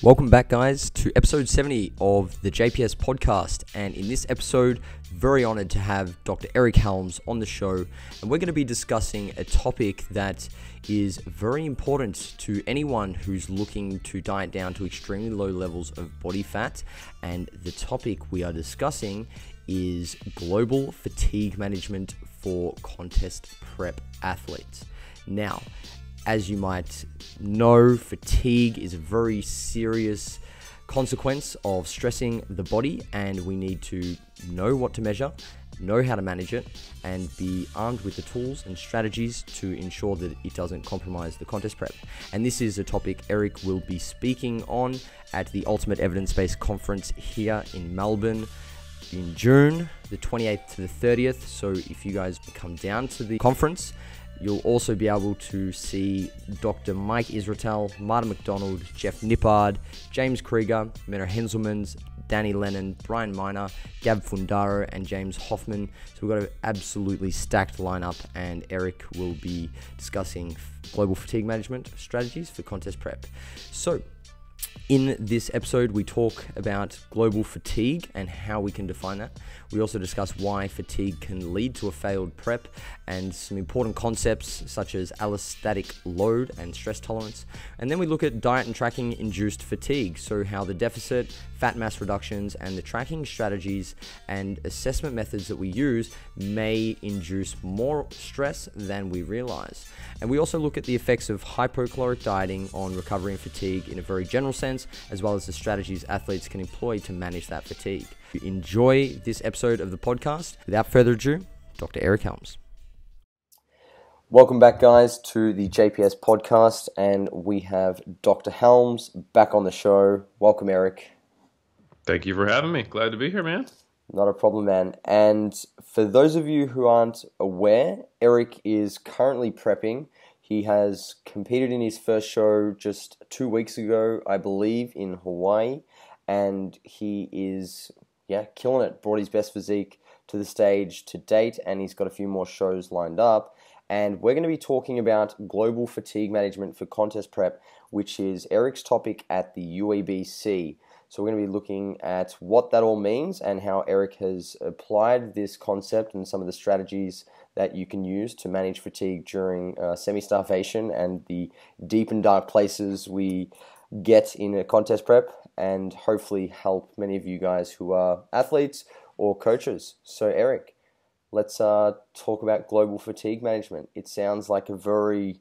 Welcome back, guys, to episode 70 of the JPS podcast. And in this episode, very honored to have Dr. Eric Helms on the show. And we're going to be discussing a topic that is very important to anyone who's looking to diet down to extremely low levels of body fat. And the topic we are discussing is global fatigue management for contest prep athletes. Now, as you might know, fatigue is a very serious consequence of stressing the body, and we need to know what to measure, know how to manage it, and be armed with the tools and strategies to ensure that it doesn't compromise the contest prep. And this is a topic Eric will be speaking on at the Ultimate Evidence Based Conference here in Melbourne in June, the 28th to the 30th. So if you guys come down to the conference, You'll also be able to see Dr. Mike Israetel, Martin McDonald, Jeff Nippard, James Krieger, Menno Henselmans, Danny Lennon, Brian Miner, Gab Fundaro, and James Hoffman. So we've got an absolutely stacked lineup, and Eric will be discussing global fatigue management strategies for contest prep. So in this episode, we talk about global fatigue and how we can define that. We also discuss why fatigue can lead to a failed prep and some important concepts such as allostatic load and stress tolerance. And then we look at diet and tracking induced fatigue, so how the deficit, fat mass reductions, and the tracking strategies and assessment methods that we use may induce more stress than we realize. And we also look at the effects of hypocaloric dieting on recovery and fatigue in a very general sense, as well as the strategies athletes can employ to manage that fatigue. Enjoy this episode of the podcast. Without further ado, Dr. Eric Helms. Welcome back, guys, to the JPS podcast, and we have Dr. Helms back on the show. Welcome, Eric. Thank you for having me. Glad to be here, man. Not a problem, man. And for those of you who aren't aware, Eric is currently prepping. He has competed in his first show just two weeks ago, I believe, in Hawaii, and he is yeah, killing it. Brought his best physique to the stage to date, and he's got a few more shows lined up. And we're going to be talking about global fatigue management for contest prep, which is Eric's topic at the UEBC. So we're going to be looking at what that all means and how Eric has applied this concept and some of the strategies that you can use to manage fatigue during uh, semi-starvation and the deep and dark places we get in a contest prep and hopefully help many of you guys who are athletes or coaches. So, Eric, let's uh, talk about global fatigue management. It sounds like a very,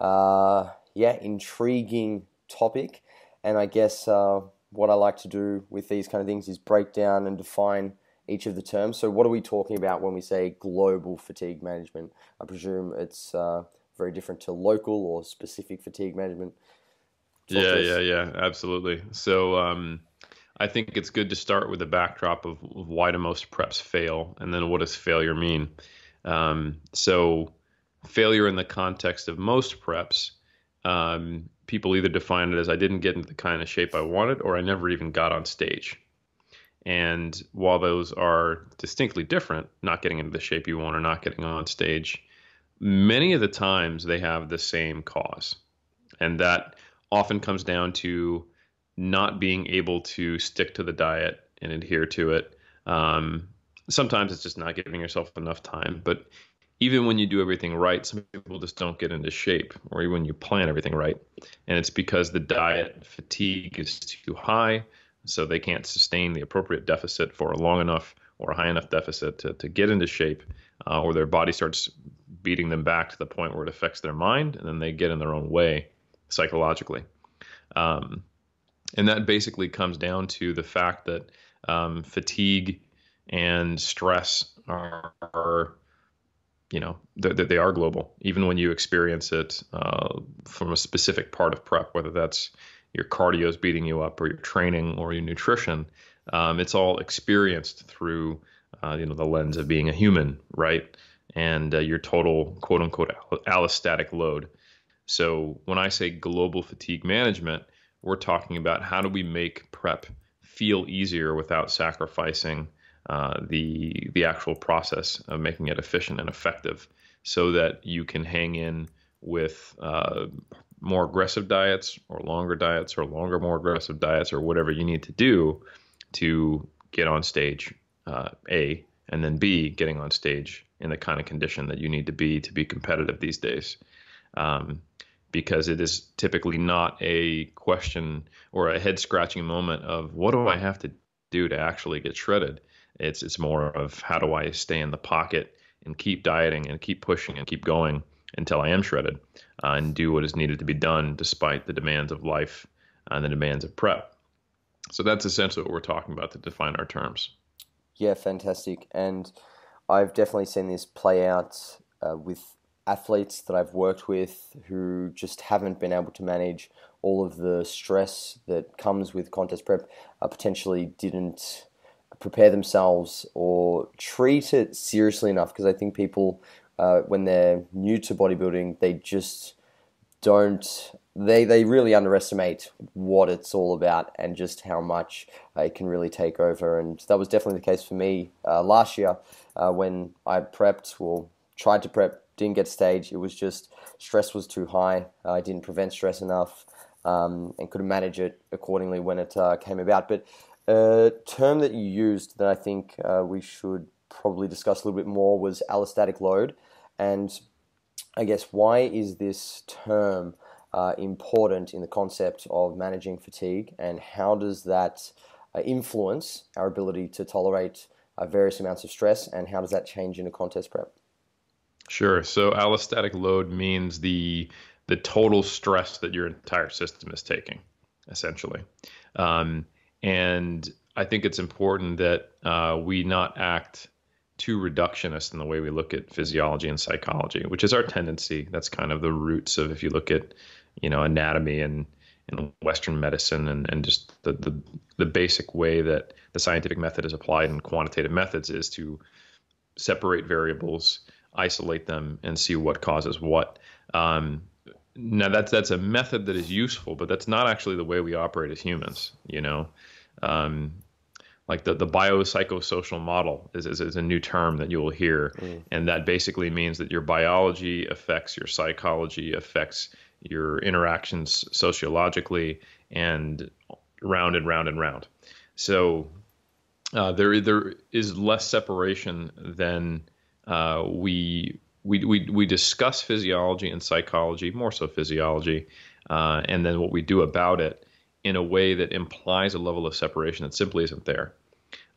uh, yeah, intriguing topic. And I guess uh, what I like to do with these kind of things is break down and define each of the terms. So, what are we talking about when we say global fatigue management? I presume it's uh, very different to local or specific fatigue management. Yeah, yeah, yeah, absolutely. So um, I think it's good to start with the backdrop of why do most preps fail, and then what does failure mean? Um, so failure in the context of most preps, um, people either define it as I didn't get into the kind of shape I wanted, or I never even got on stage. And while those are distinctly different, not getting into the shape you want or not getting on stage, many of the times they have the same cause, and that often comes down to not being able to stick to the diet and adhere to it. Um, sometimes it's just not giving yourself enough time. But even when you do everything right, some people just don't get into shape, or even when you plan everything right. And it's because the diet fatigue is too high, so they can't sustain the appropriate deficit for a long enough or a high enough deficit to, to get into shape, uh, or their body starts beating them back to the point where it affects their mind, and then they get in their own way psychologically. Um, and that basically comes down to the fact that um, fatigue and stress are, are you know, that they, they, are global, even when you experience it uh, from a specific part of prep, whether that's your cardio is beating you up or your training or your nutrition. Um, it's all experienced through, uh, you know, the lens of being a human, right? And uh, your total quote unquote allostatic load. So when I say global fatigue management, we're talking about how do we make prep feel easier without sacrificing uh, the the actual process of making it efficient and effective, so that you can hang in with uh, more aggressive diets or longer diets or longer, more aggressive diets or whatever you need to do to get on stage, uh, A, and then B, getting on stage in the kind of condition that you need to be to be competitive these days. Um, because it is typically not a question or a head scratching moment of what do I have to do to actually get shredded. It's it's more of how do I stay in the pocket and keep dieting and keep pushing and keep going until I am shredded uh, and do what is needed to be done despite the demands of life and the demands of prep. So that's essentially what we're talking about to define our terms. Yeah, fantastic. And I've definitely seen this play out uh, with athletes that I've worked with who just haven't been able to manage all of the stress that comes with contest prep, uh, potentially didn't prepare themselves or treat it seriously enough because I think people uh, when they're new to bodybuilding, they just don't they they really underestimate what it's all about and just how much uh, it can really take over. And that was definitely the case for me uh, last year uh, when I prepped or tried to prep, didn't get stage. It was just stress was too high. I didn't prevent stress enough um, and couldn't manage it accordingly when it uh, came about. But a term that you used that I think uh, we should probably discuss a little bit more was allostatic load. And I guess why is this term uh, important in the concept of managing fatigue, and how does that uh, influence our ability to tolerate uh, various amounts of stress, and how does that change in a contest prep? Sure. So allostatic load means the the total stress that your entire system is taking, essentially. Um, and I think it's important that uh, we not act too reductionist in the way we look at physiology and psychology, which is our tendency. That's kind of the roots of if you look at, you know, anatomy and in Western medicine and, and just the, the the basic way that the scientific method is applied in quantitative methods is to separate variables, isolate them, and see what causes what. Um, now that's that's a method that is useful, but that's not actually the way we operate as humans. You know, um, like the, the biopsychosocial model is, is, is, a new term that you will hear. Mm. And that basically means that your biology affects your psychology, affects your interactions sociologically, and round and round and round. So uh, there, there is less separation than uh, we, we, we, we discuss physiology and psychology, more so physiology, uh, and then what we do about it in a way that implies a level of separation that simply isn't there.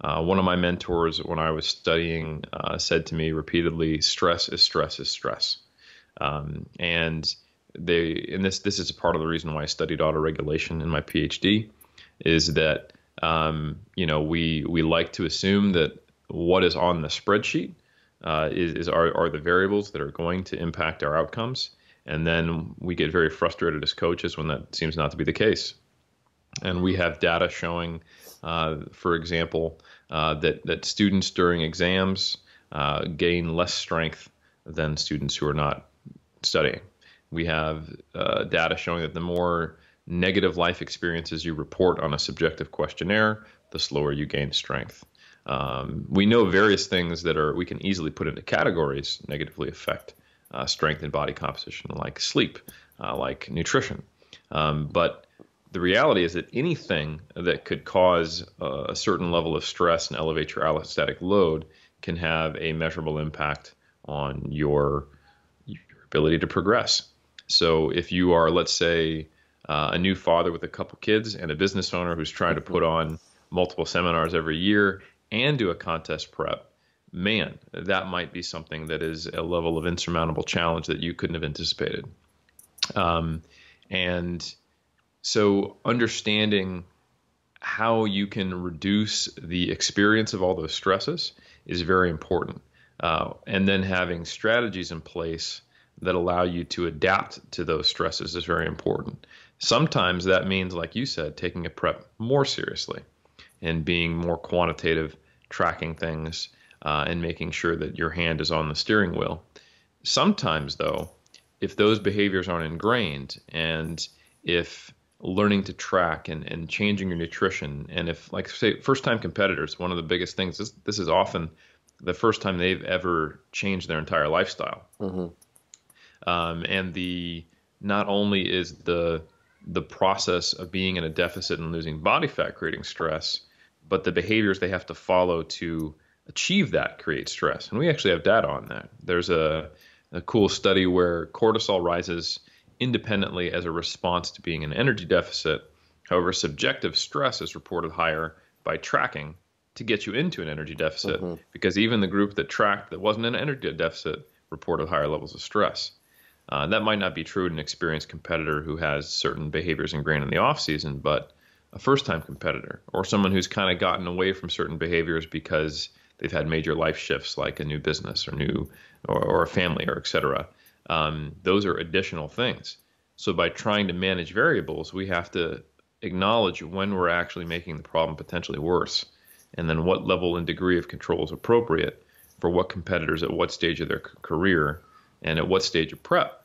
Uh, one of my mentors, when I was studying, uh, said to me repeatedly, "Stress is stress is stress," um, and they and this this is a part of the reason why I studied autoregulation in my PhD, is that um, you know we we like to assume that what is on the spreadsheet uh, is, is are, are the variables that are going to impact our outcomes, and then we get very frustrated as coaches when that seems not to be the case. And we have data showing, uh, for example, uh, that that students during exams uh, gain less strength than students who are not studying. We have uh, data showing that the more negative life experiences you report on a subjective questionnaire, the slower you gain strength. Um, we know various things that are we can easily put into categories negatively affect uh, strength and body composition, like sleep, uh, like nutrition. Um, but the reality is that anything that could cause a certain level of stress and elevate your allostatic load can have a measurable impact on your, your ability to progress. So if you are, let's say, uh, a new father with a couple kids and a business owner who's trying to put on multiple seminars every year and do a contest prep, man, that might be something that is a level of insurmountable challenge that you couldn't have anticipated. Um, and so understanding how you can reduce the experience of all those stresses is very important. Uh, and then having strategies in place that allow you to adapt to those stresses is very important. Sometimes that means, like you said, taking a prep more seriously and being more quantitative, tracking things, uh, and making sure that your hand is on the steering wheel. Sometimes, though, if those behaviors aren't ingrained and if learning to track and, and changing your nutrition. And if, like, say, first time competitors, one of the biggest things, this, this is often the first time they've ever changed their entire lifestyle. Mm-hmm. Um, and the not only is the the process of being in a deficit and losing body fat creating stress, but the behaviors they have to follow to achieve that create stress. And we actually have data on that. There's a, a cool study where cortisol rises independently as a response to being in an energy deficit. However, subjective stress is reported higher by tracking to get you into an energy deficit mm-hmm. because even the group that tracked that wasn't in an energy deficit reported higher levels of stress. Uh, that might not be true in an experienced competitor who has certain behaviors ingrained in the off season, but a first time competitor or someone who's kind of gotten away from certain behaviors because they've had major life shifts like a new business or new or, or a family or etc. Um, those are additional things. So by trying to manage variables, we have to acknowledge when we're actually making the problem potentially worse, and then what level and degree of control is appropriate for what competitors at what stage of their career and at what stage of prep.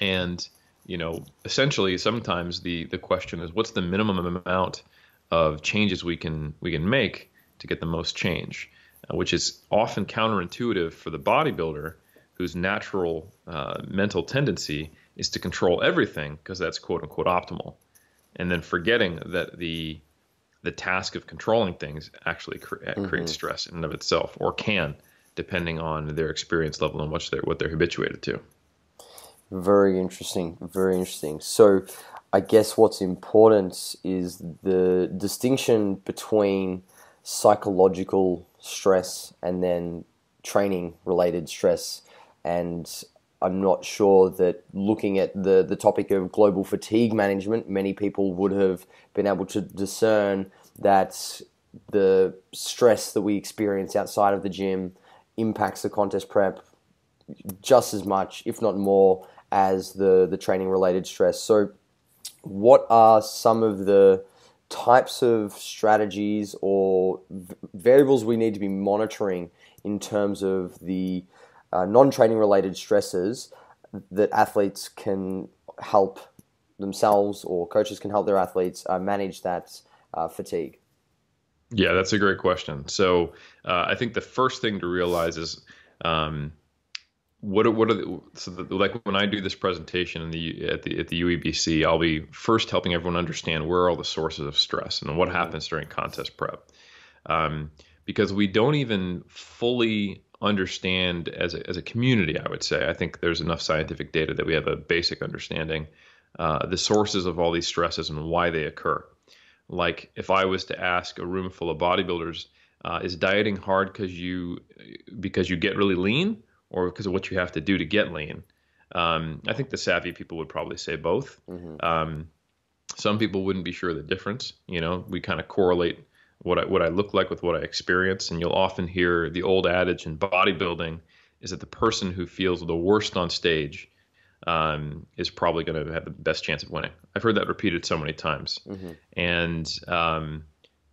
And you know, essentially, sometimes the the question is, what's the minimum amount of changes we can we can make to get the most change? Uh, which is often counterintuitive for the bodybuilder whose natural uh, mental tendency is to control everything because that's quote unquote optimal, and then forgetting that the the task of controlling things actually cre- uh, mm-hmm. creates stress in and of itself, or can, depending on their experience level and what they're what they're habituated to. Very interesting. Very interesting. So, I guess what's important is the distinction between psychological stress and then training related stress. And I'm not sure that looking at the, the topic of global fatigue management, many people would have been able to discern that the stress that we experience outside of the gym impacts the contest prep just as much, if not more, as the, the training related stress. So, what are some of the types of strategies or variables we need to be monitoring in terms of the uh, non-training related stresses that athletes can help themselves or coaches can help their athletes uh, manage that uh, fatigue? Yeah, that's a great question. So uh, I think the first thing to realize is um, what are, what are the, so the, like when I do this presentation in the at the at the UEBC, I'll be first helping everyone understand where are all the sources of stress and what mm-hmm. happens during contest prep, um, because we don't even fully understand as a, as a community. I would say I think there's enough scientific data that we have a basic understanding uh, the sources of all these stresses and why they occur. Like if I was to ask a room full of bodybuilders, uh, is dieting hard because you because you get really lean? Or because of what you have to do to get lean. Um, I think the savvy people would probably say both. Mm-hmm. Um, some people wouldn't be sure of the difference. You know, we kind of correlate what I, what I look like with what I experience, and you'll often hear the old adage in bodybuilding is that the person who feels the worst on stage um, is probably going to have the best chance of winning. I've heard that repeated so many times, mm-hmm. and um,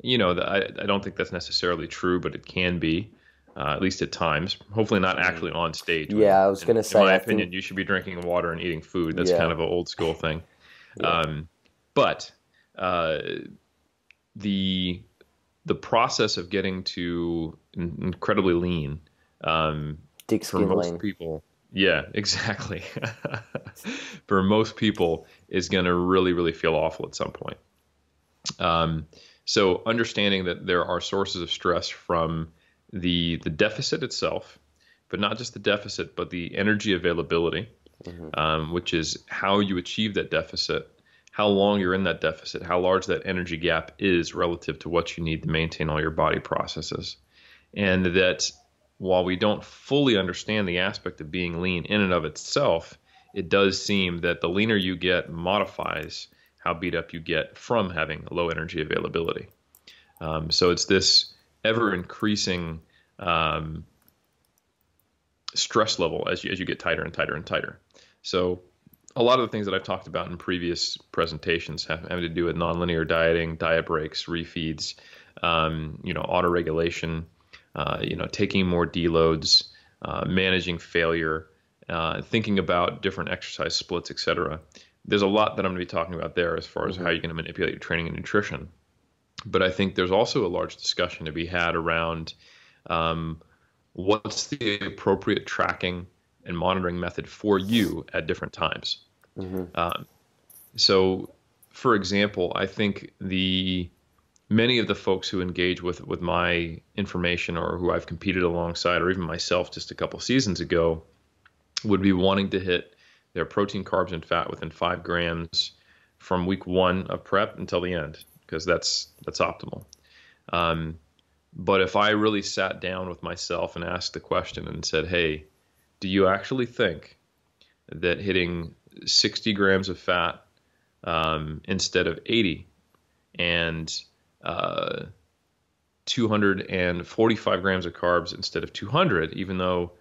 you know, I, I don't think that's necessarily true, but it can be uh, at least at times. Hopefully, not actually on stage. Yeah, I was going to say. In my I opinion, think... you should be drinking water and eating food. That's yeah. kind of an old school thing. yeah. um, but uh, the the process of getting to incredibly lean um, Dick for most people. Yeah, exactly. for most people, is going to really, really feel awful at some point. Um, so understanding that there are sources of stress from the the deficit itself, but not just the deficit, but the energy availability, mm-hmm. um, which is how you achieve that deficit, how long you're in that deficit, how large that energy gap is relative to what you need to maintain all your body processes, and that while we don't fully understand the aspect of being lean in and of itself, it does seem that the leaner you get modifies how beat up you get from having low energy availability. Um, so it's this ever increasing um, stress level as you, as you get tighter and tighter and tighter. So a lot of the things that I've talked about in previous presentations have, having to do with nonlinear dieting, diet breaks, refeeds, um, you know, auto regulation, uh, you know, taking more deloads, uh, managing failure, uh, thinking about different exercise splits, etc. There's a lot that I'm going to be talking about there as far as mm-hmm. how you're going to manipulate your training and nutrition but I think there's also a large discussion to be had around um, what's the appropriate tracking and monitoring method for you at different times. Mm-hmm. Um, so, for example, I think the many of the folks who engage with with my information or who I've competed alongside, or even myself just a couple seasons ago, would be wanting to hit their protein, carbs, and fat within five grams from week one of prep until the end, because that's that's optimal. Um, but if I really sat down with myself and asked the question and said, "Hey, do you actually think that hitting 60 grams of fat um, instead of 80 and uh, 245 grams of carbs instead of 200, even though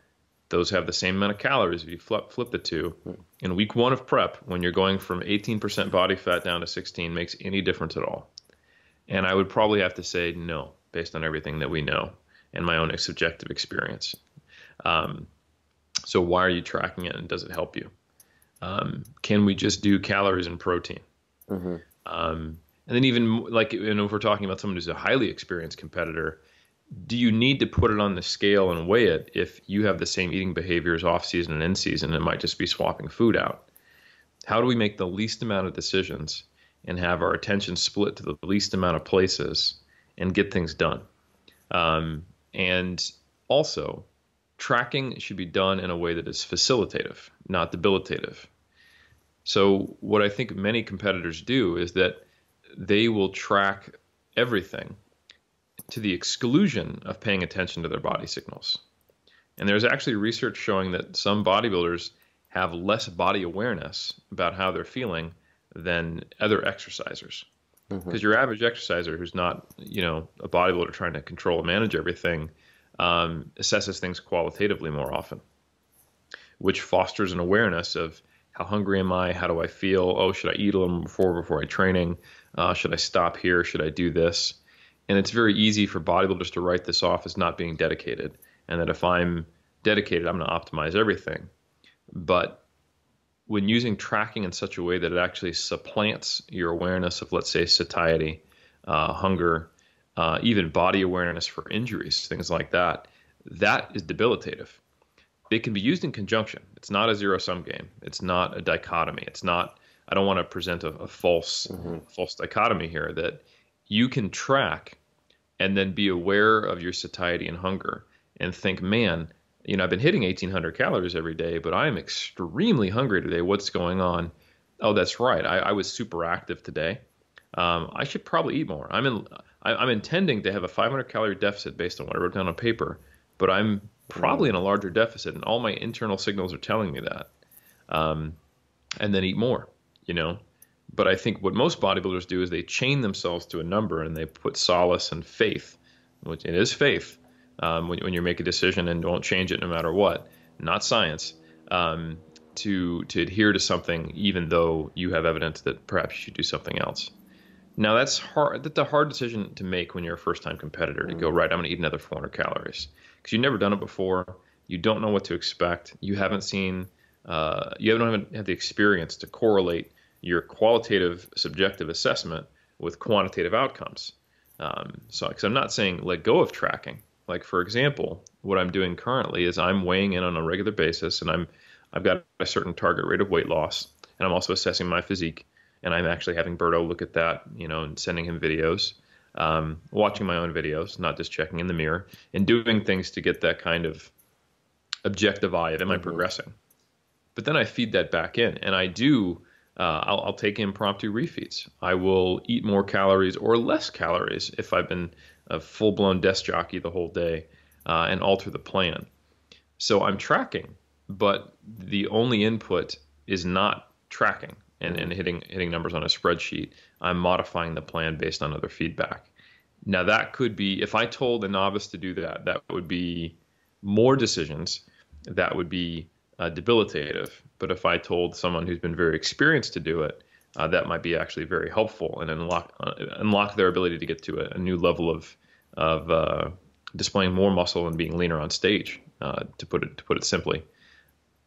those have the same amount of calories if you flip, flip the two. In week one of prep, when you're going from 18% body fat down to 16, makes any difference at all? And I would probably have to say no, based on everything that we know and my own subjective experience. Um, so why are you tracking it, and does it help you? Um, can we just do calories and protein? Mm-hmm. Um, and then even like, you know, if we're talking about someone who's a highly experienced competitor, do you need to put it on the scale and weigh it if you have the same eating behaviors off season and in season? It might just be swapping food out. How do we make the least amount of decisions and have our attention split to the least amount of places and get things done? Um, and also, tracking should be done in a way that is facilitative, not debilitative. So, what I think many competitors do is that they will track everything to the exclusion of paying attention to their body signals. And there's actually research showing that some bodybuilders have less body awareness about how they're feeling than other exercisers. Because mm-hmm. your average exerciser who's not, you know, a bodybuilder trying to control and manage everything, um, assesses things qualitatively more often, which fosters an awareness of how hungry am I? How do I feel? Oh, should I eat a little before before I training? Uh, should I stop here? Should I do this? And it's very easy for bodybuilders to write this off as not being dedicated, and that if I'm dedicated, I'm going to optimize everything. But when using tracking in such a way that it actually supplants your awareness of, let's say, satiety, uh, hunger, uh, even body awareness for injuries, things like that, that is debilitative. They can be used in conjunction. It's not a zero sum game. It's not a dichotomy. It's not I don't want to present a, a false mm-hmm. false dichotomy here that you can track and then be aware of your satiety and hunger and think, man, you know, I've been hitting 1800 calories every day, but I am extremely hungry today. What's going on? Oh, that's right. I, I was super active today. Um, I should probably eat more. I'm in. I, am intending to have a 500 calorie deficit based on what I wrote down on paper, but I'm probably in a larger deficit, and all my internal signals are telling me that. Um, and then eat more you know. But I think what most bodybuilders do is they chain themselves to a number and they put solace and faith, which it is faith, um, when, when you make a decision and don't change it no matter what, not science, um, to to adhere to something even though you have evidence that perhaps you should do something else. Now that's hard. That's a hard decision to make when you're a first-time competitor to go right. I'm going to eat another 400 calories because you've never done it before. You don't know what to expect. You haven't seen. Uh, you haven't had the experience to correlate your qualitative subjective assessment with quantitative outcomes. Um, so, because I'm not saying let go of tracking. Like for example, what I'm doing currently is I'm weighing in on a regular basis, and I'm I've got a certain target rate of weight loss, and I'm also assessing my physique, and I'm actually having Berto look at that, you know, and sending him videos, um, watching my own videos, not just checking in the mirror, and doing things to get that kind of objective eye of am I progressing. But then I feed that back in, and I do uh, I'll, I'll, take impromptu refeeds. I will eat more calories or less calories if I've been a full blown desk jockey the whole day uh, and alter the plan. So I'm tracking, but the only input is not tracking and, and hitting hitting numbers on a spreadsheet. I'm modifying the plan based on other feedback. Now that could be if I told a novice to do that, that would be more decisions. That would be uh, debilitative. But if I told someone who's been very experienced to do it, uh, that might be actually very helpful and unlock uh, unlock their ability to get to a, a new level of of uh, displaying more muscle and being leaner on stage. Uh, to put it to put it simply,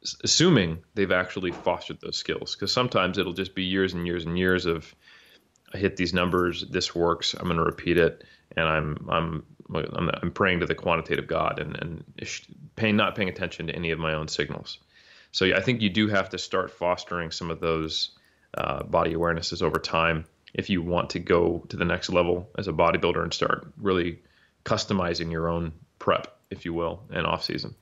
S- assuming they've actually fostered those skills, because sometimes it'll just be years and years and years of I hit these numbers, this works, I'm going to repeat it, and I'm I'm I'm, praying to the quantitative God and and paying not paying attention to any of my own signals. So I think you do have to start fostering some of those uh, body awarenesses over time if you want to go to the next level as a bodybuilder and start really customizing your own prep, if you will, and off season.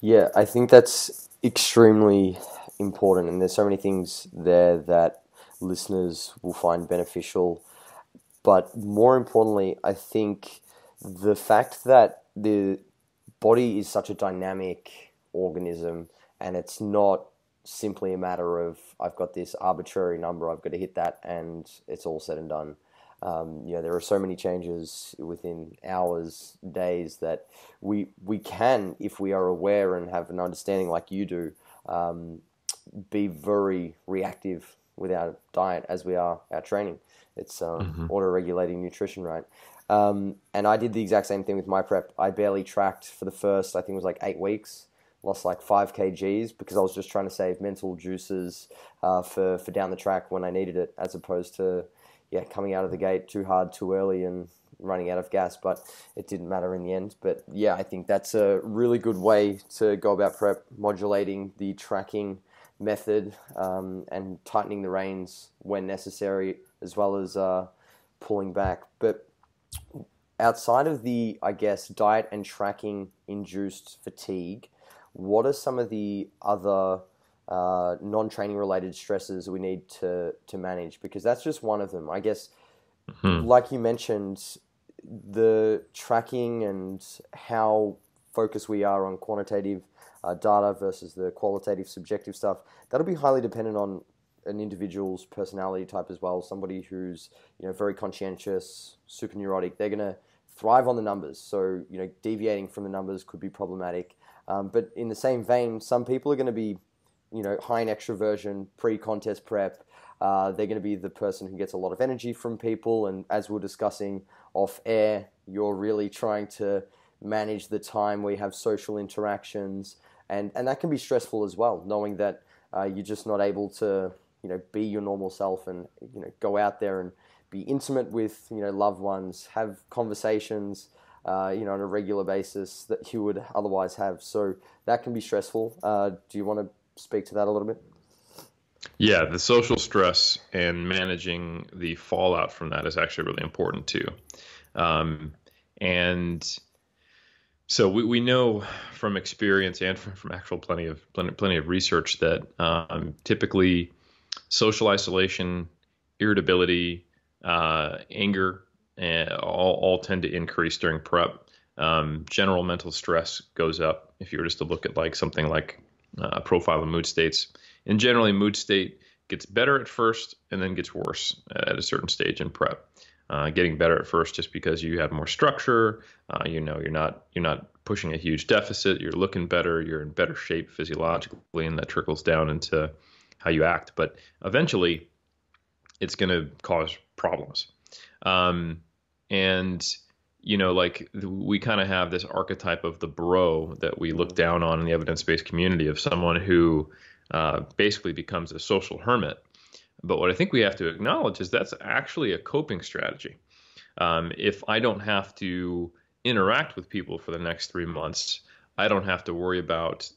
Yeah, I think that's extremely important, and there's so many things there that listeners will find beneficial. But more importantly, I think the fact that the body is such a dynamic organism and it's not simply a matter of I've got this arbitrary number, I've got to hit that, and it's all said and done. Um, you know, there are so many changes within hours, days that we we can, if we are aware and have an understanding like you do, um, be very reactive with our diet as we are our training. It's um, mm-hmm. auto-regulating nutrition, right? Um, and I did the exact same thing with my prep. I barely tracked for the first, I think it was like eight weeks. Lost like five kgs because I was just trying to save mental juices uh, for for down the track when I needed it, as opposed to yeah coming out of the gate too hard too early and running out of gas. But it didn't matter in the end. But yeah, I think that's a really good way to go about prep, modulating the tracking method um, and tightening the reins when necessary, as well as uh, pulling back. But outside of the, I guess, diet and tracking induced fatigue, what are some of the other uh, non-training related stresses we need to to manage? Because that's just one of them. I guess, mm-hmm. like you mentioned, the tracking and how focused we are on quantitative uh, data versus the qualitative subjective stuff that'll be highly dependent on an individual's personality type as well. Somebody who's you know very conscientious, super neurotic, they're gonna thrive on the numbers. So you know deviating from the numbers could be problematic. Um, but in the same vein, some people are going to be you know high in extroversion, pre-contest prep. Uh, they're going to be the person who gets a lot of energy from people, and as we're discussing off air, you're really trying to manage the time where you have social interactions, and and that can be stressful as well, knowing that uh, you're just not able to you know be your normal self and you know go out there and be intimate with you know loved ones, have conversations. Uh, you know, on a regular basis that you would otherwise have. So that can be stressful. Uh, do you want to speak to that a little bit? Yeah, the social stress and managing the fallout from that is actually really important too. Um, and so we, we know from experience and from, from actual plenty of plenty, plenty of research that um, typically social isolation, irritability, uh, anger, all, all tend to increase during prep. Um, general mental stress goes up if you were just to look at like something like uh, a profile of mood states. And generally, mood state gets better at first and then gets worse at a certain stage in prep uh, getting better at first just because you have more structure. Uh, you know, you're not you're not pushing a huge deficit. You're looking better. You're in better shape physiologically, and that trickles down into how you act. But eventually, it's going to cause problems. Um, and you know, like we kind of have this archetype of the bro that we look down on in the evidence-based community of someone who uh, basically becomes a social hermit but what I think we have to acknowledge is that's actually a coping strategy. Um, if I don't have to interact with people for the next three months, I don't have to worry about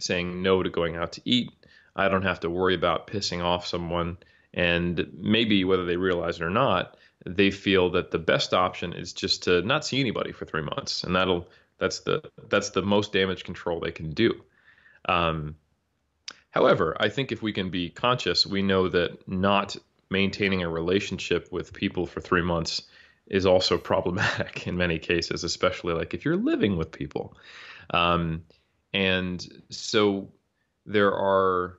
saying no to going out to eat. I don't have to worry about pissing off someone. And maybe whether they realize it or not, they feel that the best option is just to not see anybody for three months, and that'll that's the that's the most damage control they can do. Um, However, I think if we can be conscious, we know that not maintaining a relationship with people for three months is also problematic in many cases, especially like if you're living with people. Um, and so there are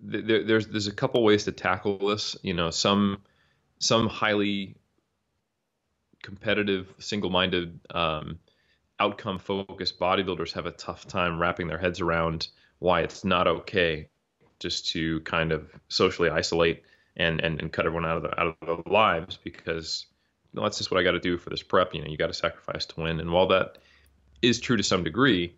there, there's there's a couple ways to tackle this. You know, some some highly competitive, single-minded, um, outcome-focused bodybuilders have a tough time wrapping their heads around why it's not okay just to kind of socially isolate and and, and cut everyone out of the, out of their lives because that's just what I got to do for this prep. You know, you got to sacrifice to win. And while that is true to some degree,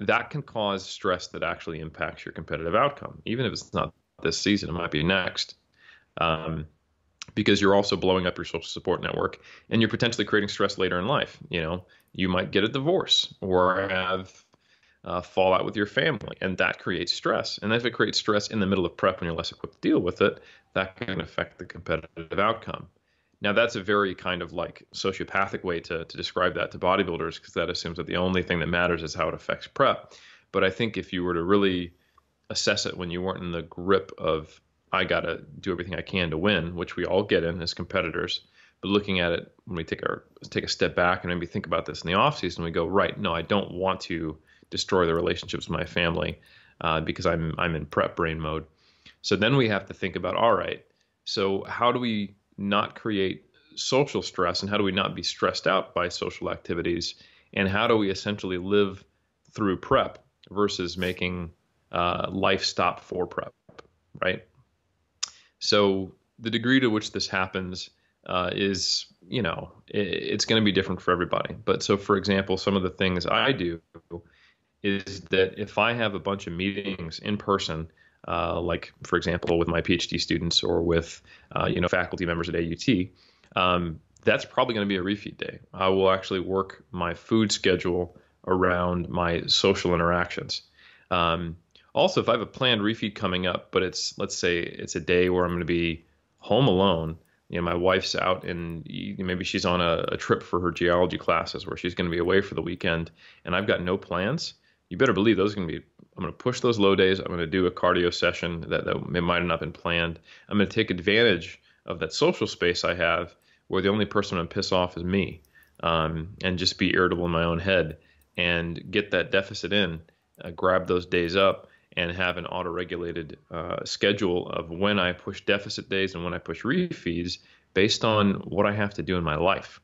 that can cause stress that actually impacts your competitive outcome, even if it's not this season. It might be next. Um, because you're also blowing up your social support network and you're potentially creating stress later in life. You know, you might get a divorce or have uh, fall out with your family, and that creates stress. And if it creates stress in the middle of prep when you're less equipped to deal with it, that can affect the competitive outcome. Now, that's a very kind of like sociopathic way to, to describe that to bodybuilders because that assumes that the only thing that matters is how it affects prep. But I think if you were to really assess it when you weren't in the grip of, I got to do everything I can to win, which we all get in as competitors, but looking at it when we take our take a step back and maybe think about this in the off season, we go, right, no, I don't want to destroy the relationships with my family uh, because I'm I'm in prep brain mode. So then we have to think about, all right, so how do we not create social stress and how do we not be stressed out by social activities? And how do we essentially live through prep versus making uh, life stop for prep right so the degree to which this happens uh, is you know it, it's going to be different for everybody but so for example some of the things i do is that if i have a bunch of meetings in person uh, like for example with my PhD students or with uh, you know faculty members at AUT, um, that's probably going to be a refeed day. I will actually work my food schedule around my social interactions. Um, also, if I have a planned refeed coming up, but it's let's say it's a day where I'm going to be home alone. You know, my wife's out and maybe she's on a, a trip for her geology classes where she's going to be away for the weekend, and I've got no plans. You better believe those are going to be I'm going to push those low days. I'm going to do a cardio session that, that might have not been planned. I'm going to take advantage of that social space I have where the only person I'm going to piss off is me um, and just be irritable in my own head and get that deficit in, uh, grab those days up, and have an auto regulated uh, schedule of when I push deficit days and when I push refeeds based on what I have to do in my life.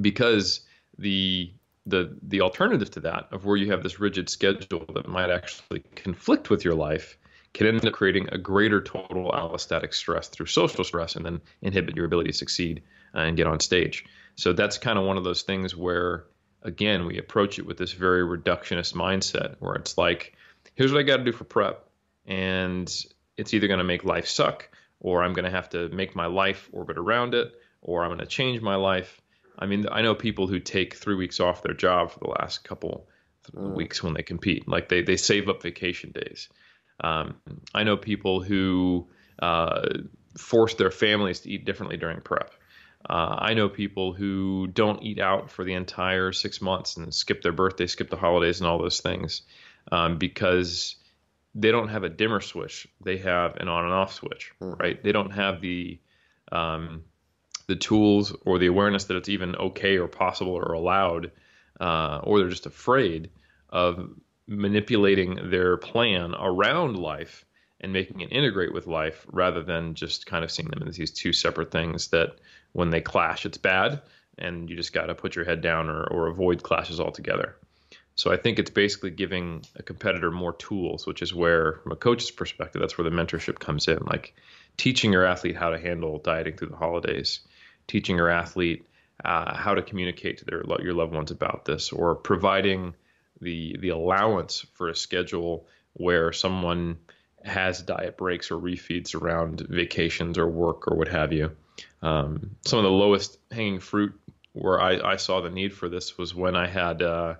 Because the the the alternative to that of where you have this rigid schedule that might actually conflict with your life can end up creating a greater total allostatic stress through social stress and then inhibit your ability to succeed uh, and get on stage. So that's kind of one of those things where again we approach it with this very reductionist mindset where it's like here's what I got to do for prep and it's either going to make life suck or I'm going to have to make my life orbit around it or I'm going to change my life I mean, I know people who take three weeks off their job for the last couple mm. weeks when they compete. Like they they save up vacation days. Um, I know people who uh, force their families to eat differently during prep. Uh, I know people who don't eat out for the entire six months and skip their birthday, skip the holidays, and all those things um, because they don't have a dimmer switch. They have an on and off switch, mm. right? They don't have the um, the tools or the awareness that it's even okay or possible or allowed, uh, or they're just afraid of manipulating their plan around life and making it integrate with life rather than just kind of seeing them as these two separate things that when they clash, it's bad and you just got to put your head down or, or avoid clashes altogether. So I think it's basically giving a competitor more tools, which is where, from a coach's perspective, that's where the mentorship comes in. Like teaching your athlete how to handle dieting through the holidays, teaching your athlete uh, how to communicate to their your loved ones about this, or providing the the allowance for a schedule where someone has diet breaks or refeeds around vacations or work or what have you. Um, some of the lowest hanging fruit where I, I, saw the need for this was when I had uh,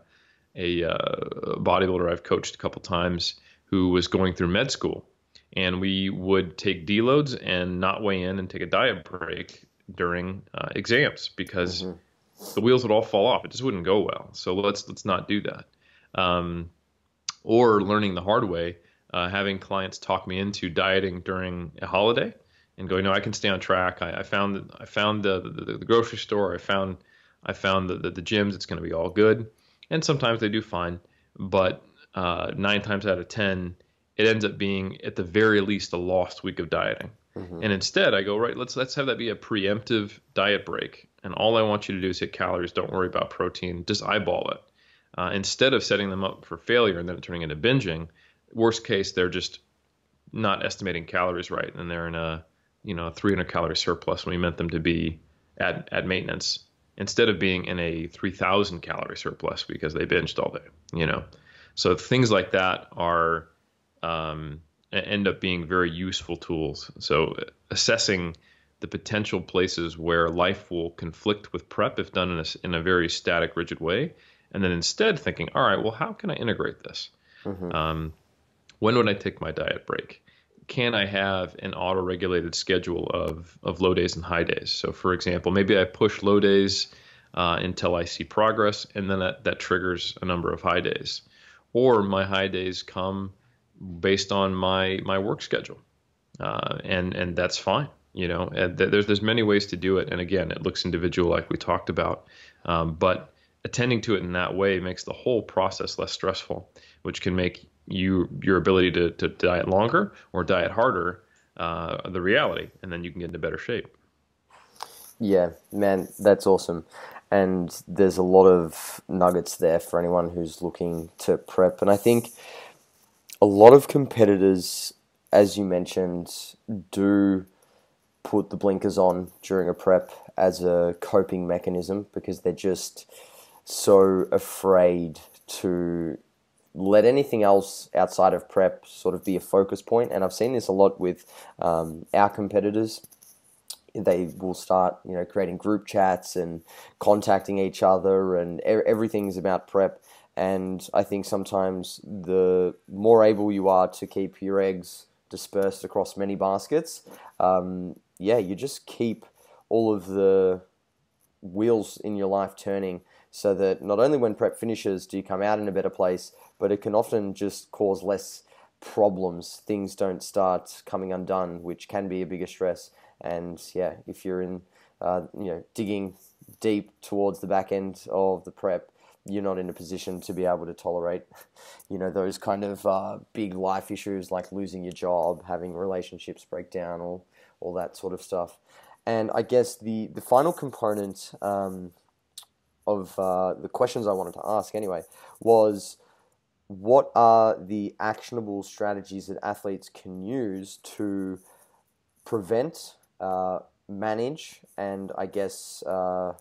a uh, bodybuilder I've coached a couple times who was going through med school. And we would take deloads and not weigh in and take a diet break during uh, exams because mm-hmm. the wheels would all fall off. It just wouldn't go well. So let's let's not do that. Um, or learning the hard way, uh, having clients talk me into dieting during a holiday and going, no, I can stay on track. I, I found I found the, the, the grocery store. I found I found the, the, the gyms. It's going to be all good. And sometimes they do fine, but uh, nine times out of ten, it ends up being at the very least a lost week of dieting. Mm-hmm. And instead, I go right. Let's let's have that be a preemptive diet break, and all I want you to do is hit calories. Don't worry about protein. Just eyeball it. Uh, instead of setting them up for failure and then turning into binging, worst case they're just not estimating calories right, and they're in a you know 300 calorie surplus when we meant them to be at at maintenance instead of being in a 3000 calorie surplus because they binged all day. You know, so things like that are um, end up being very useful tools. So assessing the potential places where life will conflict with prep if done in a, in a very static, rigid way, and then instead thinking, all right, well, how can I integrate this? Mm-hmm. Um, when would I take my diet break? Can I have an auto-regulated schedule of of low days and high days? So, for example, maybe I push low days uh, until I see progress, and then that, that triggers a number of high days. Or my high days come based on my my work schedule, uh, and and that's fine. You know, there's there's many ways to do it, and again, it looks individual, like we talked about. Um, but attending to it in that way makes the whole process less stressful, which can make you your ability to, to diet longer or diet harder uh, the reality, and then you can get into better shape. Yeah, man, that's awesome. And there's a lot of nuggets there for anyone who's looking to prep. And I think a lot of competitors, as you mentioned, do put the blinkers on during a prep as a coping mechanism because they're just so afraid to let anything else outside of prep sort of be a focus point. And I've seen this a lot with um, our competitors. They will start, you know, creating group chats and contacting each other, and everything's about prep. And I think sometimes the more able you are to keep your eggs dispersed across many baskets, um, yeah, you just keep all of the wheels in your life turning so that not only when prep finishes do you come out in a better place, but it can often just cause less problems. Things don't start coming undone, which can be a bigger stress. And yeah, if you're in, uh, you know, digging deep towards the back end of the prep, you're not in a position to be able to tolerate, you know, those kind of uh, big life issues like losing your job, having relationships break down, all all that sort of stuff. And I guess the the final component um, of uh, the questions I wanted to ask anyway was what are the actionable strategies that athletes can use to prevent, uh, manage, and I guess uh,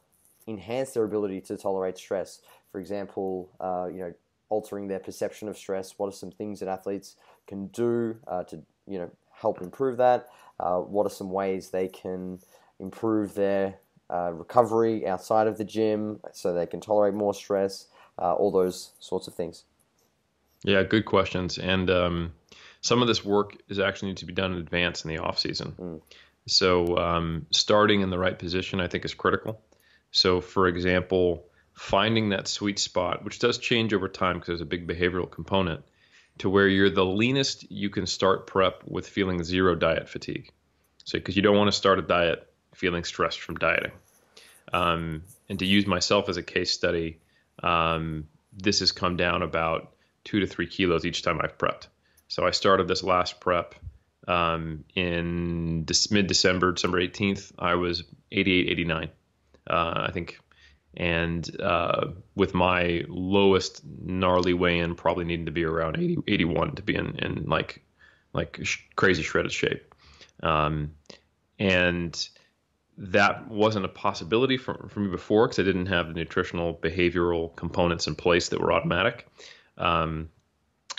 enhance their ability to tolerate stress? For example, uh, you know, altering their perception of stress. What are some things that athletes can do uh, to you know help improve that? Uh, what are some ways they can improve their uh, recovery outside of the gym so they can tolerate more stress, all those sorts of things. Yeah, good questions. And um, some of this work is actually need to be done in advance in the off season. Mm. So um, starting in the right position, I think, is critical. So, for example, finding that sweet spot, which does change over time because there's a big behavioral component, to where you're the leanest you can start prep with feeling zero diet fatigue. So, because you don't want to start a diet feeling stressed from dieting. Um, and to use myself as a case study, um, this has come down about two to three kilos each time I've prepped. So I started this last prep um, in mid December, December 18th. I was 88, 89, uh, I think. And uh, with my lowest gnarly weigh in, probably needing to be around 80, 81 to be in, in like like sh- crazy shredded shape. Um, and that wasn't a possibility for, for me before because I didn't have the nutritional behavioral components in place that were automatic. Um,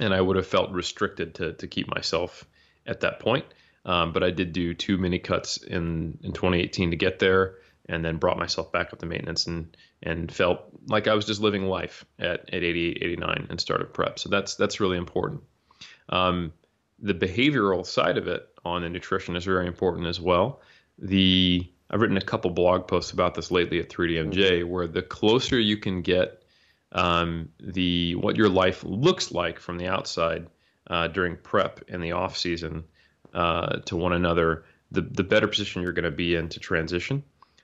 and I would have felt restricted to, to keep myself at that point. Um, but I did do two mini cuts in, in 2018 to get there and then brought myself back up to maintenance and, and felt like I was just living life at, at 88, 89 and started prep. So that's, that's really important. Um, the behavioral side of it on the nutrition is very important as well. The I've written a couple blog posts about this lately at 3DMJ, mm-hmm. where the closer you can get um, the what your life looks like from the outside uh, during prep and the off season uh, to one another, the the better position you're going to be in to transition,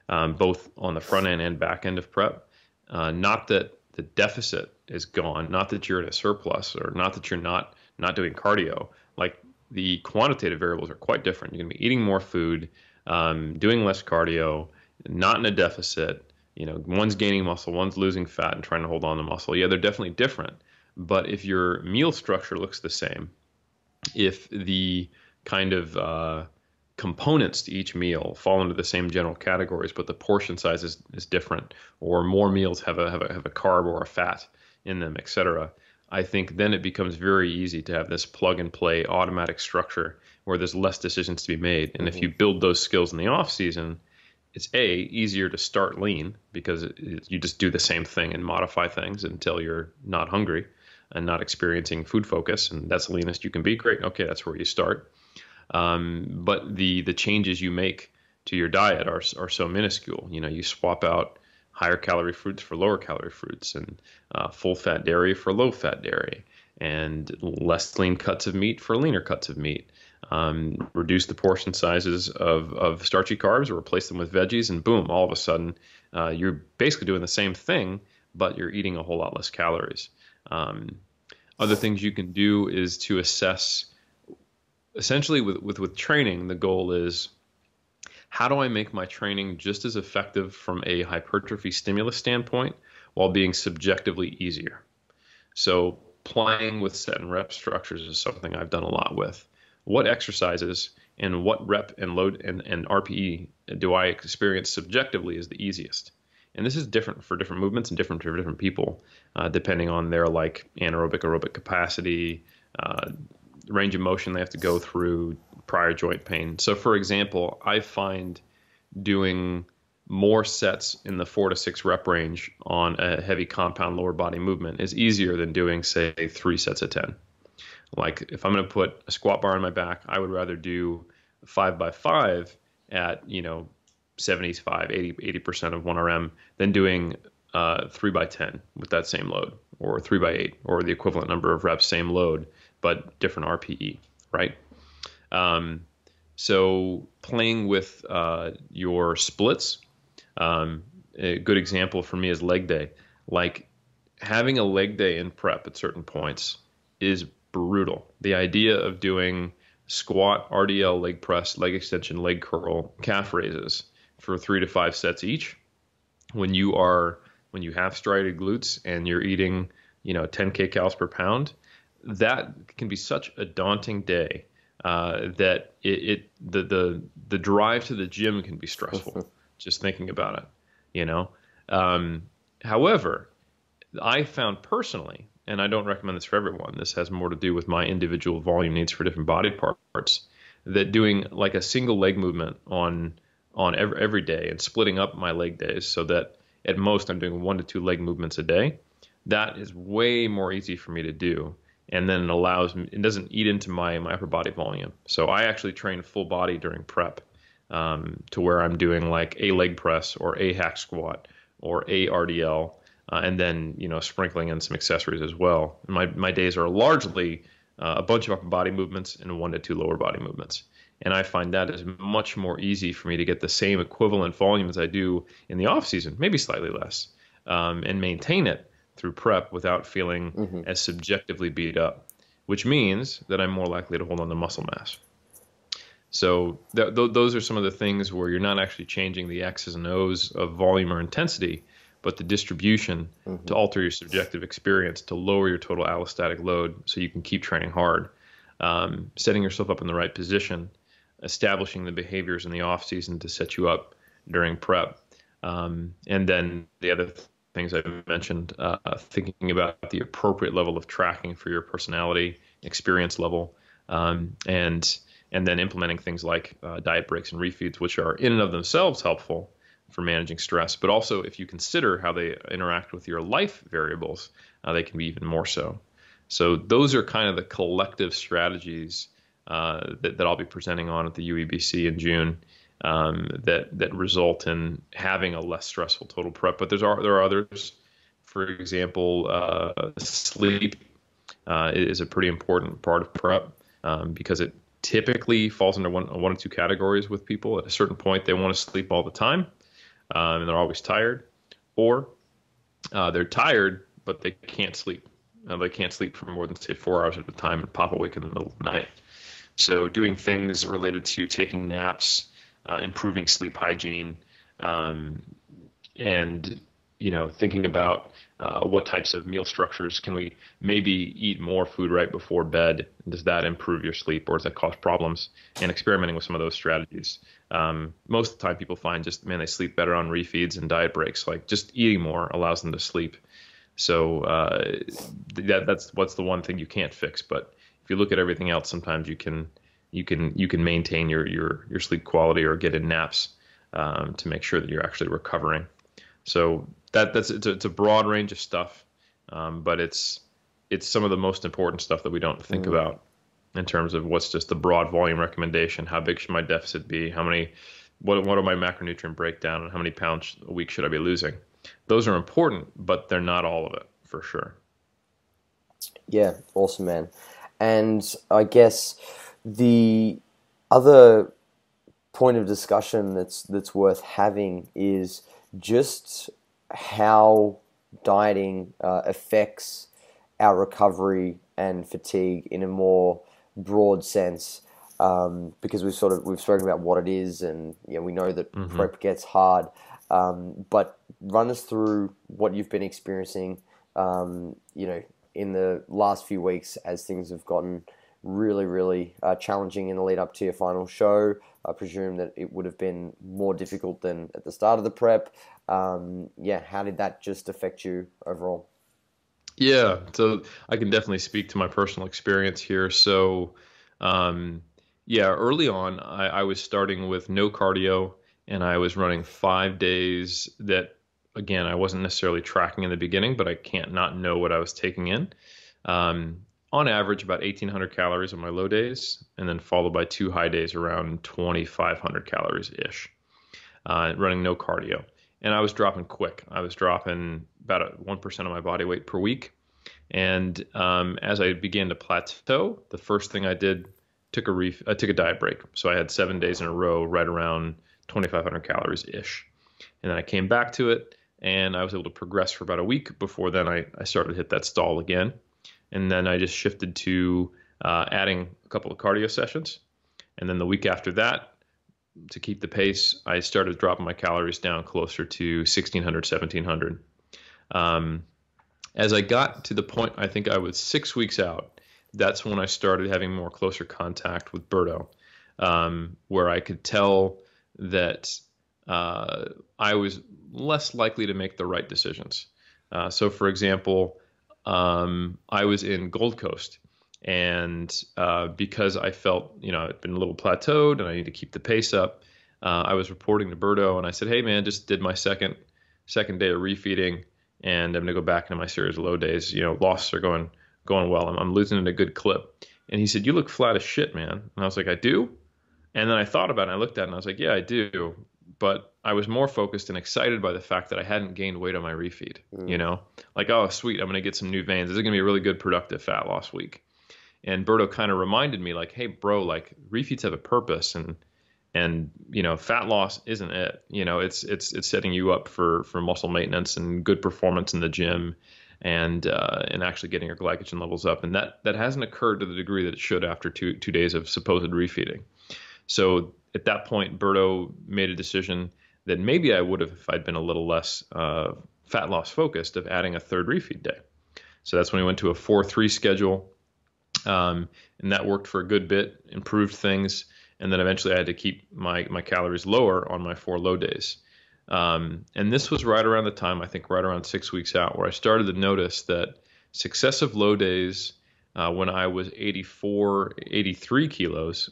um, both on the front end and back end of prep. Uh, not that the deficit is gone, not that you're in a surplus, or not that you're not not doing cardio, like the quantitative variables are quite different. You're going to be eating more food, um, doing less cardio, not in a deficit. You know, one's gaining muscle, one's losing fat and trying to hold on to muscle. Yeah, they're definitely different. But if your meal structure looks the same, if the kind of uh, components to each meal fall into the same general categories, but the portion size is, is different, or more meals have a, have a have a carb or a fat in them, etc. I think then it becomes very easy to have this plug and play automatic structure where there's less decisions to be made. And mm-hmm. if you build those skills in the off season, it's a easier to start lean because it, you just do the same thing and modify things until you're not hungry and not experiencing food focus, and that's the leanest you can be. Great, okay, that's where you start. Um, but the the changes you make to your diet are are so minuscule. You know, you swap out higher calorie fruits for lower calorie fruits, and uh, full fat dairy for low fat dairy, and less lean cuts of meat for leaner cuts of meat. Um, reduce the portion sizes of, of starchy carbs or replace them with veggies, and boom, all of a sudden, uh, you're basically doing the same thing, but you're eating a whole lot less calories. Um, other things you can do is to assess. Essentially, with, with with training, the goal is how do I make my training just as effective from a hypertrophy stimulus standpoint while being subjectively easier? So, playing with set and rep structures is something I've done a lot with. What exercises and what rep and load and, and RPE do I experience subjectively is the easiest? And this is different for different movements and different for different people, uh, depending on their like anaerobic aerobic capacity, uh, range of motion they have to go through, prior joint pain. So, for example, I find doing more sets in the four to six rep range on a heavy compound lower body movement is easier than doing, say, three sets of 10. Like if I'm going to put a squat bar on my back, I would rather do five by five at, you know, 75, 80, 80% of 1RM than doing uh, three by 10 with that same load or three by eight or the equivalent number of reps, same load, but different RPE, right? Um, so playing with uh, your splits, um, a good example for me is leg day. Like having a leg day in prep at certain points is brutal. The idea of doing squat, RDL, leg press, leg extension, leg curl, calf raises for three to five sets each. When you are when you have striated glutes and you're eating, you know, 10 kcals per pound, that can be such a daunting day uh, that it, it, the the the drive to the gym can be stressful. just thinking about it, you know. Um, however, I found personally, and I don't recommend this for everyone. This has more to do with my individual volume needs for different body parts. That doing like a single leg movement on on every, every day and splitting up my leg days so that at most I'm doing one to two leg movements a day. That is way more easy for me to do and then it allows me, it doesn't eat into my, my upper body volume. So I actually train full body during prep um, to where I'm doing like a leg press or a hack squat or a RDL, uh, and then you know sprinkling in some accessories as well. And my my days are largely uh, a bunch of upper body movements and one to two lower body movements. And I find that is much more easy for me to get the same equivalent volume as I do in the off season, maybe slightly less, um, and maintain it through prep without feeling mm-hmm. as subjectively beat up, which means that I'm more likely to hold on to muscle mass. So th- th- those are some of the things where you're not actually changing the X's and O's of volume or intensity, but the distribution mm-hmm. to alter your subjective experience to lower your total allostatic load so you can keep training hard, um, setting yourself up in the right position, establishing the behaviors in the off season to set you up during prep. Um, and then the other things I mentioned, uh, thinking about the appropriate level of tracking for your personality, experience level, um, and and then implementing things like uh, diet breaks and refeeds, which are in and of themselves helpful for managing stress. But also, if you consider how they interact with your life variables, uh, they can be even more so. So those are kind of the collective strategies uh, that, that I'll be presenting on at the UEBC in June um, that that result in having a less stressful total prep. But there's are there are others. For example, uh, sleep uh, is a pretty important part of prep um, because it typically falls into one one or two categories with people. At a certain point, they want to sleep all the time, um, and they're always tired, or uh, they're tired but they can't sleep. Uh, they can't sleep for more than say four hours at a time and pop awake in the middle of the night. So doing things related to taking naps, uh, improving sleep hygiene, um, and you know thinking about uh, what types of meal structures can we maybe eat more food right before bed? Does that improve your sleep or does that cause problems? And experimenting with some of those strategies. Um, most of the time, people find just man they sleep better on refeeds and diet breaks. Like just eating more allows them to sleep. So uh, that that's what's the one thing you can't fix. But if you look at everything else, sometimes you can you can you can maintain your your your sleep quality or get in naps um, to make sure that you're actually recovering. So that that's it's a, it's a broad range of stuff, um, but it's it's some of the most important stuff that we don't think mm. about in terms of what's just the broad volume recommendation. How big should my deficit be? How many? What what are my macronutrient breakdown? And how many pounds a week should I be losing? Those are important, but they're not all of it for sure. Yeah, awesome, man. And I guess the other point of discussion that's that's worth having is just how dieting uh, affects our recovery and fatigue in a more broad sense. Um, because we've sort of we've spoken about what it is, and you know, we know that mm-hmm. prep gets hard. Um, but run us through what you've been experiencing, um, you know, in the last few weeks as things have gotten really, really uh, challenging in the lead up to your final show. I presume that it would have been more difficult than at the start of the prep. Um, yeah, how did that just affect you overall? Yeah, so I can definitely speak to my personal experience here. So, um, yeah, early on, I, I was starting with no cardio and I was running five days that, again, I wasn't necessarily tracking in the beginning, but I can't not know what I was taking in. Um, on average about 1800 calories on my low days and then followed by two high days around 2500 calories ish uh, running no cardio and i was dropping quick. I was dropping about 1% of my body weight per week. And um, as i began to plateau the first thing i did took a reef I took a diet break. So i had seven days in a row right around 2500 calories ish. And then i came back to it and i was able to progress for about a week before then i, I started to hit that stall again. And then I just shifted to uh, adding a couple of cardio sessions. And then the week after that, to keep the pace, I started dropping my calories down closer to 1600, 1700. Um, as I got to the point, I think I was six weeks out, that's when I started having more closer contact with Berto, um, where I could tell that uh, I was less likely to make the right decisions. Uh, so, for example, um, I was in Gold Coast. And uh, because I felt, you know, it'd been a little plateaued and I need to keep the pace up, uh, I was reporting to Berto and I said, hey, man, just did my second second day of refeeding and I'm going to go back into my series of low days. You know, losses are going going well. I'm, I'm losing at a good clip. And he said, you look flat as shit, man. And I was like, I do? And then I thought about it and I looked at it and I was like, yeah, I do. But I was more focused and excited by the fact that I hadn't gained weight on my refeed. Mm. You know, like oh sweet, I'm gonna get some new veins. This is gonna be a really good productive fat loss week. And Berto kind of reminded me like, hey bro, like refeeds have a purpose and and you know fat loss isn't it. You know, it's it's it's setting you up for for muscle maintenance and good performance in the gym and uh, and actually getting your glycogen levels up. And that that hasn't occurred to the degree that it should after two two days of supposed refeeding. So at that point, Berto made a decision that maybe I would have if I'd been a little less uh, fat loss focused of adding a third refeed day. So that's when we went to a 4 3 schedule. Um, and that worked for a good bit, improved things. And then eventually I had to keep my, my calories lower on my four low days. Um, and this was right around the time, I think right around six weeks out, where I started to notice that successive low days uh, when I was 84, 83 kilos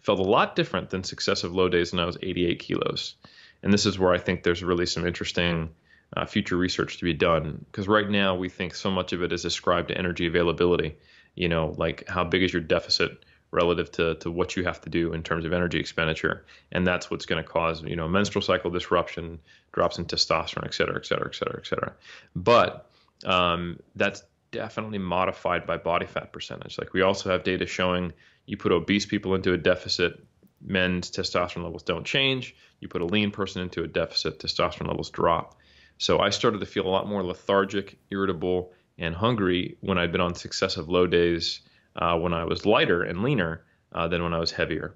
felt a lot different than successive low days when I was 88 kilos. And this is where I think there's really some interesting uh, future research to be done because right now we think so much of it is ascribed to energy availability. You know, like how big is your deficit relative to, to what you have to do in terms of energy expenditure. And that's what's going to cause, you know, menstrual cycle disruption, drops in testosterone, et cetera, et cetera, et cetera, et cetera. But um, that's definitely modified by body fat percentage. Like we also have data showing you put obese people into a deficit, men's testosterone levels don't change. You put a lean person into a deficit, testosterone levels drop. So I started to feel a lot more lethargic, irritable, and hungry when I'd been on successive low days uh, when I was lighter and leaner uh, than when I was heavier.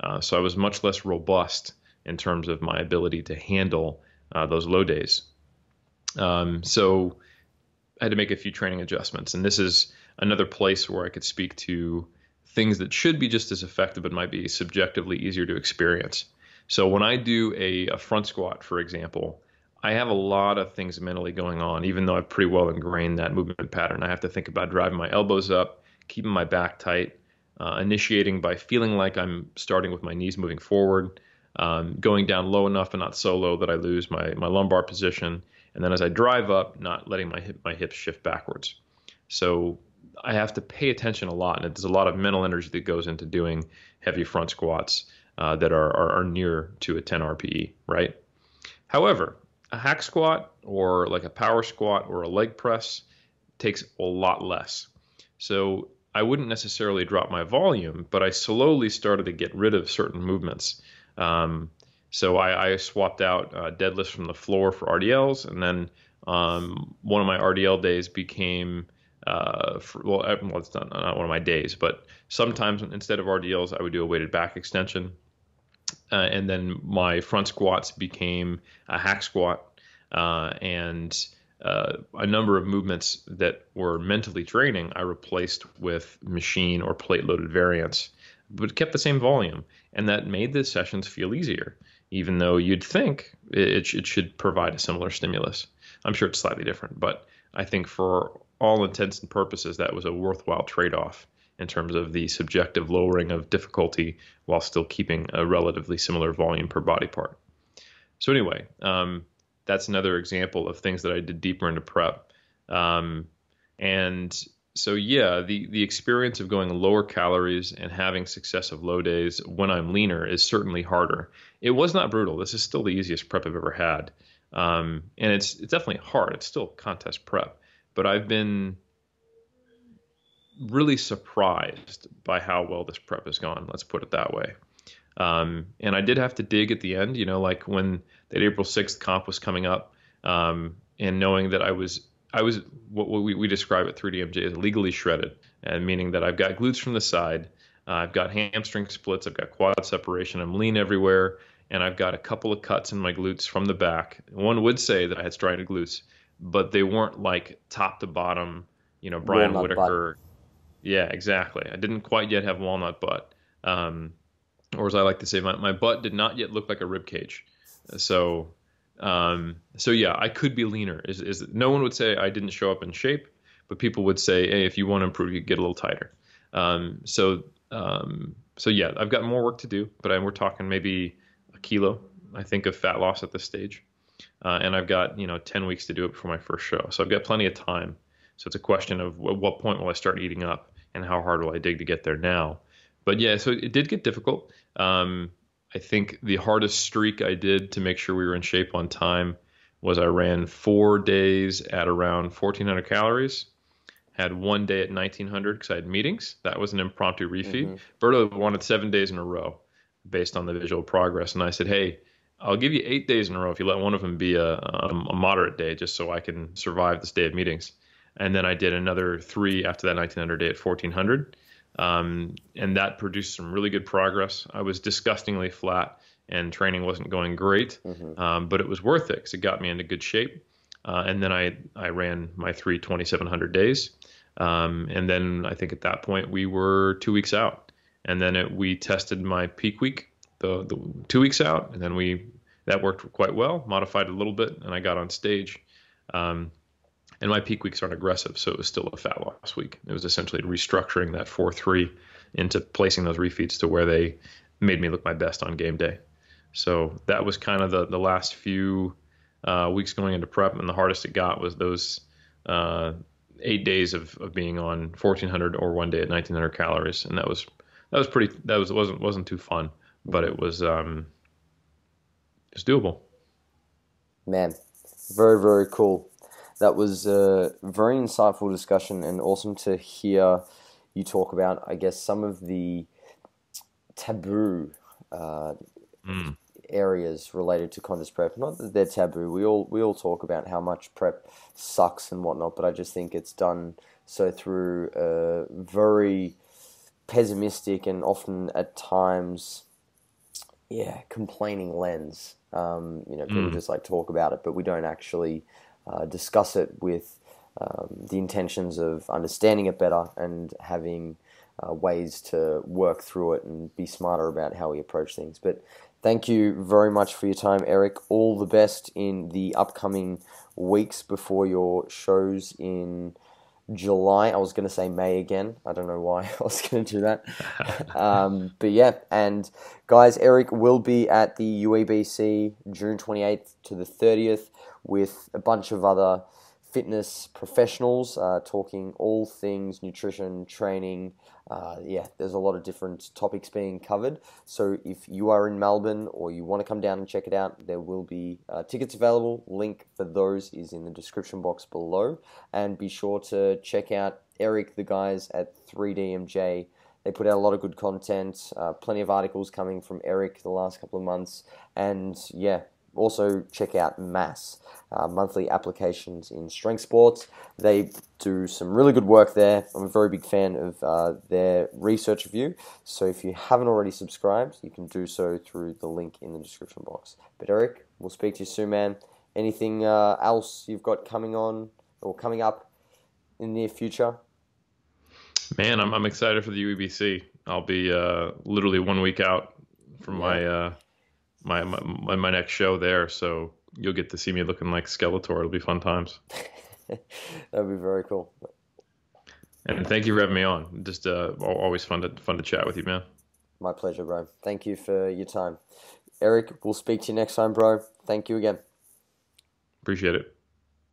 Uh, so I was much less robust in terms of my ability to handle uh, those low days. Um, so I had to make a few training adjustments. And this is another place where I could speak to things that should be just as effective but might be subjectively easier to experience. So when I do a, a front squat, for example, I have a lot of things mentally going on, even though I've pretty well ingrained that movement pattern. I have to think about driving my elbows up, keeping my back tight, uh, initiating by feeling like I'm starting with my knees moving forward, um, going down low enough but not so low that I lose my, my lumbar position. And then as I drive up, not letting my hip, my hips shift backwards. So I have to pay attention a lot, and there's a lot of mental energy that goes into doing heavy front squats uh, that are, are, are near to a 10 RPE, right? However, a hack squat or like a power squat or a leg press takes a lot less. So I wouldn't necessarily drop my volume, but I slowly started to get rid of certain movements. Um, so I, I, swapped out uh, deadlifts from the floor for RDLs, and then um, one of my RDL days became uh, for, well, well, it's not, not one of my days, but sometimes instead of RDLs, I would do a weighted back extension. Uh, and then my front squats became a hack squat uh, and uh, a number of movements that were mentally draining I replaced with machine or plate loaded variants, but kept the same volume, and that made the sessions feel easier, even though you'd think it, it should provide a similar stimulus. I'm sure it's slightly different, but I think for all intents and purposes, that was a worthwhile trade off in terms of the subjective lowering of difficulty while still keeping a relatively similar volume per body part. So, anyway, um, that's another example of things that I did deeper into prep. Um, and so, yeah, the, the experience of going lower calories and having successive low days when I'm leaner is certainly harder. It was not brutal. This is still the easiest prep I've ever had. Um, and it's, it's definitely hard. It's still contest prep. But I've been really surprised by how well this prep has gone. Let's put it that way. Um, and I did have to dig at the end, you know, like when that April 6th comp was coming up, um, and knowing that I was I was what we, we describe at 3DMJ as legally shredded, and meaning that I've got glutes from the side, uh, I've got hamstring splits, I've got quad separation, I'm lean everywhere, and I've got a couple of cuts in my glutes from the back. One would say that I had striated glutes, but they weren't like top to bottom, you know, Brian walnut Whitacre. Yeah, exactly. I didn't quite yet have walnut butt. Um, or as I like to say, my, my butt did not yet look like a rib cage. So, um, so yeah, I could be leaner. Is, is no one would say I didn't show up in shape, but people would say, hey, if you want to improve, you get a little tighter. Um, so, um, so yeah, I've got more work to do, but I, we're talking maybe a kilo, I think, of fat loss at this stage, uh, and I've got you know 10 weeks to do it before my first show. So I've got plenty of time. So it's a question of at what point will I start eating up, and how hard will I dig to get there now but yeah, so it did get difficult. Um, I think the hardest streak I did to make sure we were in shape on time was I ran four days at around 1,400 calories. Had one day at 1,900 because I had meetings. That was an impromptu refeed. mm hmm Berto wanted seven days in a row based on the visual progress. And I said, hey, I'll give you eight days in a row if you let one of them be a, a, a moderate day just so I can survive this day of meetings. And then I did another three after that 1900 day at 1400. Um, and that produced some really good progress. I was disgustingly flat, and training wasn't going great, mm-hmm. um, but it was worth it because it got me into good shape. Uh, and then I I ran my three 2700 days, um, and then I think at that point we were two weeks out, and then it, we tested my peak week the, the two weeks out, and then we that worked quite well. Modified a little bit, and I got on stage. Um, and my peak weeks aren't aggressive, so it was still a fat loss week. It was essentially restructuring that 4 3 into placing those refeeds to where they made me look my best on game day. So that was kind of the, the last few uh, weeks going into prep, and the hardest it got was those uh, eight days of, of being on 1400 or one day at 1900 calories, and that was that was pretty that was wasn't wasn't too fun, but it was um, it's doable. Man, very very cool that was a very insightful discussion and awesome to hear you talk about, I guess, some of the taboo uh, mm. areas related to contest prep. Not that they're taboo. We all we all talk about how much prep sucks and whatnot, but I just think it's done so through a very pessimistic and often at times, yeah, complaining lens. Um, you know, people mm. just like talk about it, but we don't actually uh, discuss it with um, the intentions of understanding it better and having uh, ways to work through it and be smarter about how we approach things. But thank you very much for your time, Eric. All the best in the upcoming weeks before your shows in July. I was going to say May again. I don't know why I was going to do that. um, but yeah, and guys, Eric will be at the UEBC June 28th to the 30th with a bunch of other fitness professionals uh, talking all things nutrition, training. Uh, yeah, there's a lot of different topics being covered. So if you are in Melbourne or you want to come down and check it out, there will be uh, tickets available. Link for those is in the description box below. And be sure to check out Eric, the guys at 3DMJ. They put out a lot of good content, uh, plenty of articles coming from Eric the last couple of months. And yeah, also check out MASS, uh, monthly applications in strength sports. They do some really good work there. I'm a very big fan of uh, their research review. So if you haven't already subscribed, you can do so through the link in the description box. But Eric, we'll speak to you soon, man. Anything uh, else you've got coming on or coming up in the near future? Man, I'm, I'm excited for the UEBC. I'll be uh, literally one week out from yeah. my uh, my, my my next show there. So you'll get to see me looking like Skeletor. It'll be fun times. That'd be very cool. And thank you for having me on. Just uh, always fun to fun to chat with you, man. My pleasure, bro. Thank you for your time. Eric, we'll speak to you next time, bro. Thank you again. Appreciate it.